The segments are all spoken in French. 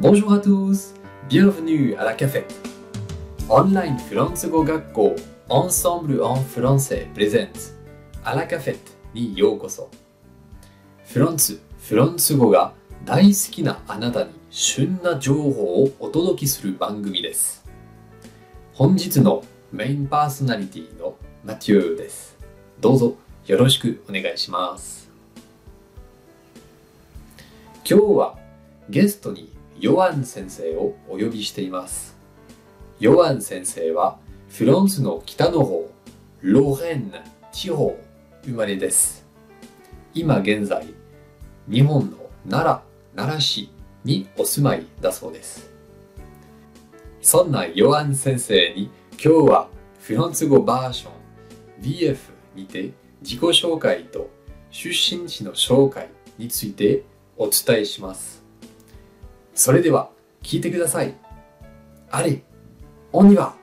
Bonjour à tous, bienvenue à la cafette. Online フランス語学校 Ensemble en français présente あ la café にようこそ。フランス、フランス語が大好きなあなたに旬な情報をお届けする番組です。本日のメインパーソナリティのマティオです。どうぞよろしくお願いします。今日はゲストにヨアン先生をお呼びしています。ヨアン先生はフランスの北の方、ローレン地方生まれです。今現在、日本の奈良、奈良市にお住まいだそうです。そんなヨアン先生に今日はフランス語バージョン VF にて自己紹介と出身地の紹介についてお伝えします。それでは聞いてください。Allez, on y va!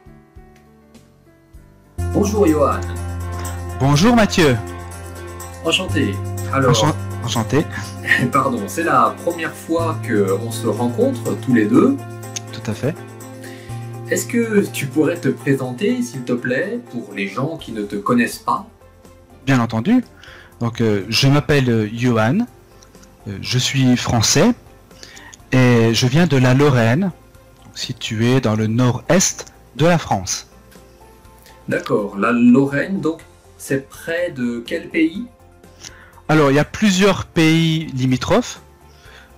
Bonjour Johan, Bonjour Mathieu. enchanté. Alors, Enchan- Enchanté. pardon, c'est la première fois qu'on se rencontre tous les deux. Tout à fait. Est-ce que tu pourrais te présenter, s'il te plaît, pour les gens qui ne te connaissent pas Bien entendu. Donc, euh, je m'appelle euh, Johan. Euh, je suis français et je viens de la Lorraine, située dans le nord-est de la France. D'accord, la Lorraine, donc, c'est près de quel pays? Alors, il y a plusieurs pays limitrophes,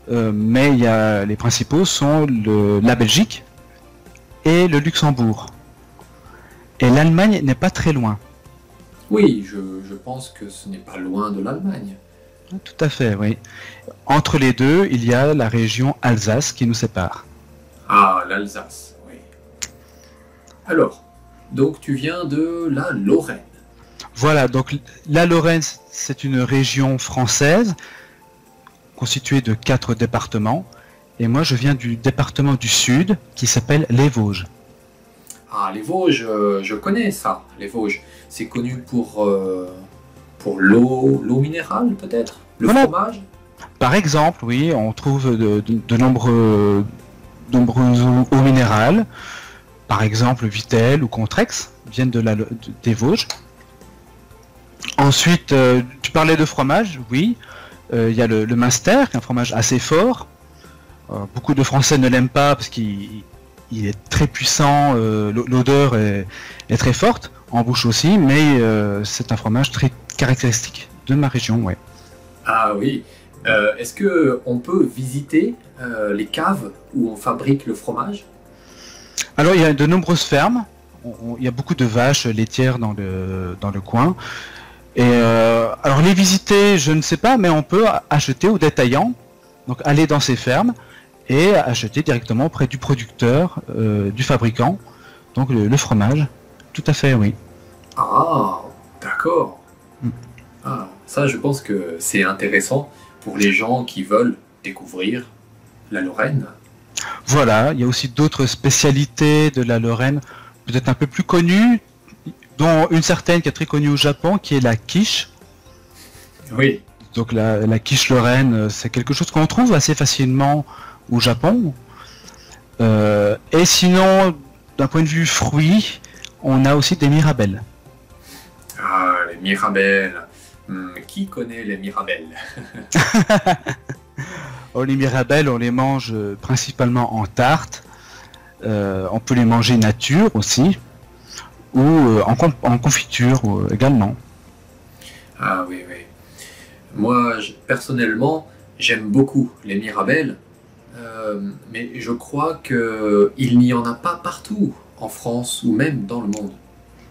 euh, mais il y a, les principaux sont le- la Belgique et le Luxembourg. Et l'Allemagne n'est pas très loin. Oui, je, je pense que ce n'est pas loin de l'Allemagne. Tout à fait, oui. Entre les deux, il y a la région Alsace qui nous sépare. Ah, l'Alsace, oui. Alors, donc tu viens de la Lorraine. Voilà, donc la Lorraine, c'est une région française constituée de quatre départements. Et moi, je viens du département du Sud qui s'appelle les Vosges. Ah, les Vosges, euh, je connais ça, les Vosges. C'est connu pour, euh, pour l'eau, l'eau minérale peut-être? Le Voilà. fromage? Par exemple, oui, on trouve de, nombreux, nombreuses eaux, minérales. Par exemple, Vitel ou Contrex viennent des Vosges. Ensuite, euh, tu parlais de fromage, oui. Euh, Il y a le, le qui est un fromage assez fort. Euh, beaucoup de Français ne l'aiment pas parce qu'il il est très puissant, l'o- l'odeur est, très forte, en bouche aussi, mais c'est un fromage très caractéristique de ma région, ouais. Ah oui. Euh, Est-ce que on peut visiter euh, les caves où on fabrique le fromage? Alors il y a de nombreuses fermes. On- on- il y a beaucoup de vaches laitières dans le, dans le coin. Et euh, alors les visiter, je ne sais pas, mais on peut acheter au détaillant. Donc aller dans ces fermes et acheter directement auprès du producteur, euh, du fabricant. Donc le, le fromage. Tout à fait, oui. Ah, d'accord. Hmm. Ah, ça, je pense que c'est intéressant pour les gens qui veulent découvrir la Lorraine. Voilà, il y a aussi d'autres spécialités de la Lorraine, peut-être un peu plus connues, dont une certaine qui est très connue au Japon, qui est la quiche. Oui. Donc la, la quiche lorraine, euh, c'est quelque chose qu'on trouve assez facilement au Japon. Euh, et sinon, d'un point de vue fruits, on a aussi des mirabelles. Ah, les mirabelles. Hmm, qui connaît les mirabelles? Oh, les mirabelles, on les mange euh, principalement en tarte. Euh, on peut les manger nature aussi, ou euh, en, confiture euh, également. Ah oui, oui. Moi, je- personnellement, j'aime beaucoup les mirabelles, mais je crois qu'il n'y en a pas partout en France ou même dans le monde.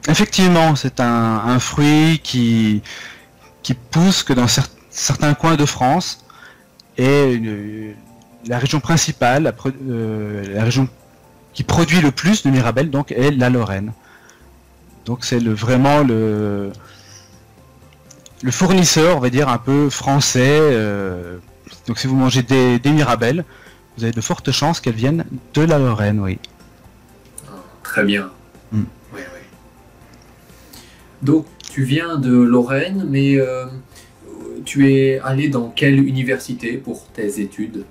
Effectivement, c'est un, un fruit qui, qui pousse que dans cer- certains coins de France. Et une- la région principale, la, euh, la région qui produit le plus de mirabelles, donc, est la Lorraine. Donc c'est le, vraiment le, le fournisseur, on va dire, un peu français. euh, donc si vous mangez des, des mirabelles, vous avez de fortes chances qu'elles viennent de la Lorraine, oui. Très bien. Hmm. Oui, oui. Donc, tu viens de Lorraine, mais euh, tu es allé dans quelle université pour tes études?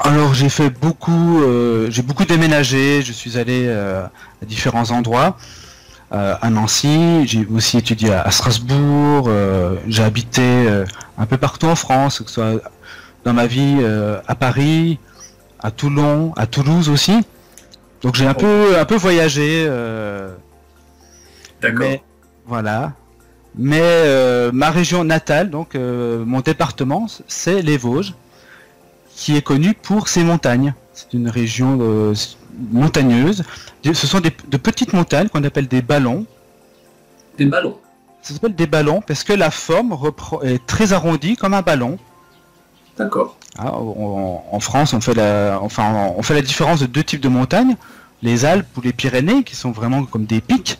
Alors j'ai fait beaucoup, euh, j'ai beaucoup déménagé, je suis allé euh, à différents endroits. Euh, à Nancy, j'ai aussi étudié à, à Strasbourg, j'ai habité un peu partout en France, que ce soit dans ma vie à Paris, à Toulon, à Toulouse aussi. Donc j'ai un Oh. peu un peu voyagé. D'accord. voilà. Mais euh, ma région natale, donc euh, mon département, c'est les Vosges, qui est connu pour ses montagnes. C'est une région euh, montagneuse. Ce sont des, de petites montagnes qu'on appelle des ballons. Des ballons. Ça s'appelle des ballons parce que la forme est très arrondie comme un ballon. D'accord. Ah, en, en France, on fait, la, enfin, on fait la différence de deux types de montagnes, les Alpes ou les Pyrénées, qui sont vraiment comme des pics.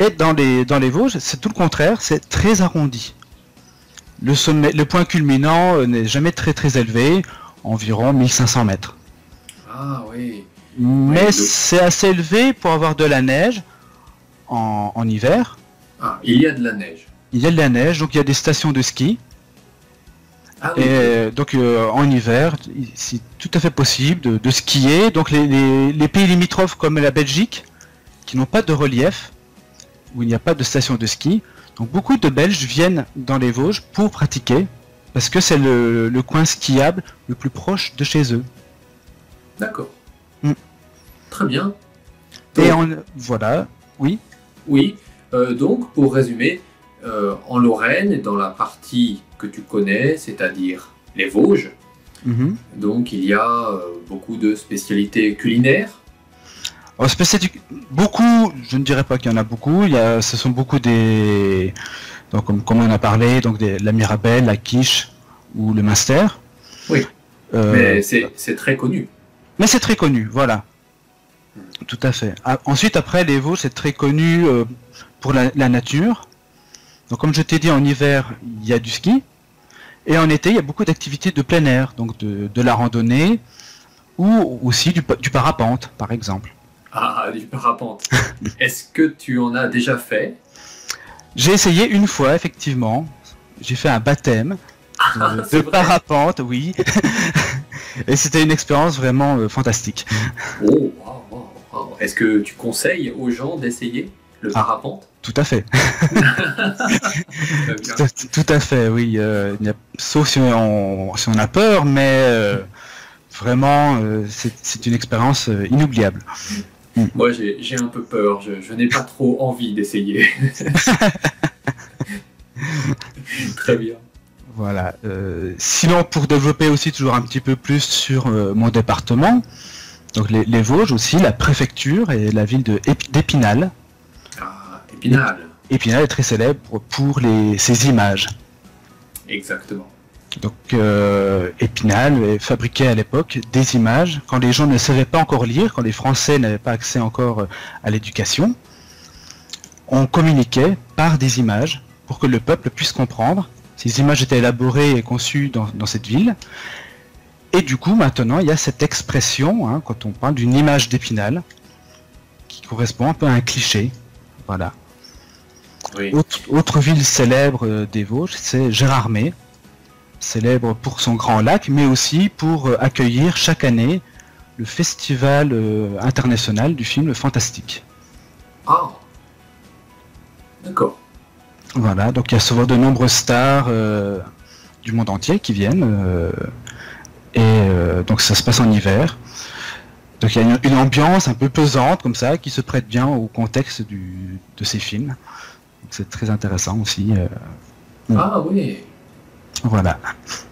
Et dans les, dans les Vosges, c'est tout le contraire, c'est très arrondi. Le, sommet, le point culminant euh, n'est jamais très très élevé, environ 1500 mètres. Ah oui. Mais c'est assez élevé pour avoir de la neige en, en hiver. Ah, il y a de la neige. Il y a de la neige, donc il y a des stations de ski. Ah oui. Et euh, donc euh, en hiver, c'est tout à fait possible de, de skier. Donc les, les- les pays limitrophes comme la Belgique, qui n'ont pas de relief, où il n'y a pas de station de ski, donc beaucoup de Belges viennent dans les Vosges pour pratiquer, parce que c'est le, le coin skiable le plus proche de chez eux. D'accord. Mm. Très bien. Et en, voilà, oui. Oui, euh, donc pour résumer, euh, en Lorraine, dans la partie que tu connais, c'est-à-dire les Vosges, Mhm. donc il y a euh, beaucoup de spécialités culinaires. Spécifique- beaucoup, je ne dirais pas qu'il y en a beaucoup. Il y a, ce sont beaucoup des, donc comme, comme on a parlé, donc des, la Mirabelle, la quiche ou le Munster. Oui. Euh, Mais c'est très connu. mais c'est très connu, voilà. Tout à fait. Ah, ensuite, après, les Vosges, c'est très connu euh, pour la, la nature. Donc, comme je t'ai dit, en hiver, il y a du ski. Et en été, il y a beaucoup d'activités de plein air, donc de, de la randonnée ou aussi du, du parapente, par exemple. Ah, du parapente. Est-ce que tu en as déjà fait? J'ai essayé une fois, effectivement. J'ai fait un baptême Ah, de, c'est de parapente, oui. Et c'était une expérience vraiment euh, fantastique. Oh. Est-ce que tu conseilles aux gens d'essayer le Ah. parapente? Tout à fait. Tout à, tout à fait, oui. euh, a- sauf si on, si on a peur, mais euh, vraiment, euh, c'est une expérience euh, inoubliable. Moi, j'ai un peu peur. Je, je n'ai pas trop envie d'essayer. Très bien. Voilà. euh, sinon, pour développer aussi toujours un petit peu plus sur euh, mon département, donc les, les Vosges aussi, la préfecture et la ville d'Épinal. Ah, Épinal. Épinal est très célèbre pour les, ses images. Exactement. Donc euh, Épinal fabriquait à l'époque des images quand les gens ne savaient pas encore lire, quand les Français n'avaient pas accès encore euh, à l'éducation. On communiquait par des images pour que le peuple puisse comprendre. Ces images étaient élaborées et conçues dans, dans cette ville. Et du coup, maintenant, il y a cette expression, hein, quand on parle d'une image d'Épinal, qui correspond un peu à un cliché. Voilà. Oui. Autre, autre ville célèbre euh, des Vosges, c'est Gérardmer, célèbre pour son grand lac, mais aussi pour euh, accueillir chaque année le festival euh, international du film fantastique. Ah. D'accord. Voilà, donc il y a souvent de nombreuses stars euh, du monde entier qui viennent, euh, et euh, donc ça se passe en hiver. Donc il y a une, une ambiance un peu pesante comme ça qui se prête bien au contexte du, de ces films. C'est très intéressant aussi. Ah oui. Voilà.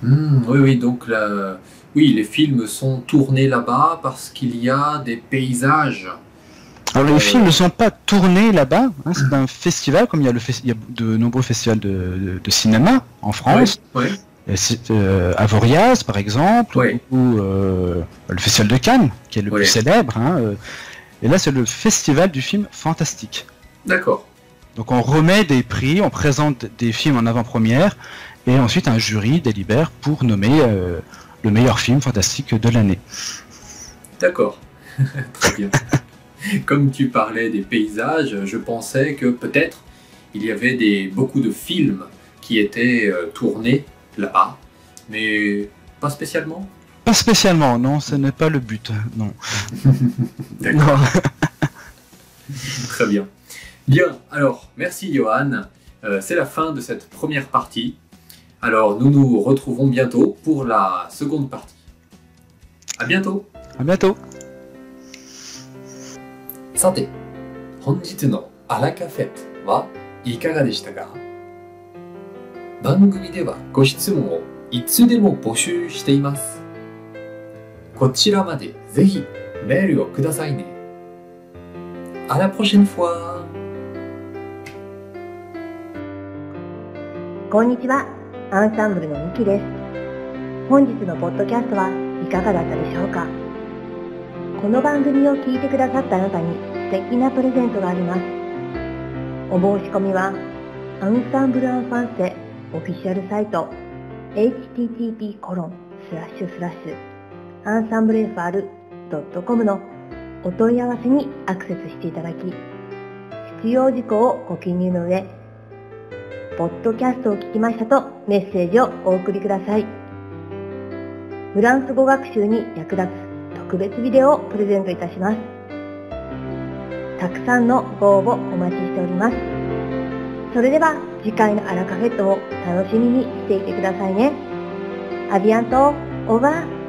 Hmm, oui, oui. Donc, la... oui, les films sont tournés là-bas parce qu'il y a des paysages. Alors les Euh, films ne sont pas tournés là-bas, hein, c'est un festival, comme il y a, le fes- il y a de nombreux festivals de, de- de cinéma en France, Oui. C'est, euh, par exemple, Oui. ou euh, le festival de Cannes, qui est le plus célèbre. hein, et là c'est le festival du film fantastique. D'accord. Donc on remet des prix, on présente des films en avant-première, et ensuite un jury délibère pour nommer euh, le meilleur film fantastique de l'année. D'accord. Très bien. Comme tu parlais des paysages, je pensais que peut-être il y avait des, beaucoup de films qui étaient euh, tournés là-bas, mais pas spécialement. Pas spécialement, non, ce n'est pas le but, non. D'accord. Très bien. Bien, alors, merci Johan. Euh, c'est la fin de cette première partie. Alors, nous nous retrouvons bientôt pour la seconde partie. À bientôt. À bientôt. さて、本日のアラカフェットはいかがでしたか番組ではご質問をいつでも募集しています。こちらまでぜひメールをくださいね。À la prochaine fois! こんにちは、アンサンブルのミキです。本日のポッドキャストはいかがだったでしょうか？この番組を聞いてくださったあなたに素敵なプレゼントがあります。お申し込みは、アンサンブルアンファンセオフィシャルサイト http コロンスラッシュスラッシュアンサンブル FR.com のお問い合わせにアクセスしていただき、必要事項をご記入の上、ポッドキャストを聞きましたとメッセージをお送りください。フランス語学習に役立つ特別ビデオをプレゼントいたします。たくさんのご応募お待ちしております。それでは次回のアラカフェットを楽しみにしていてくださいね。アビアント、オーバー。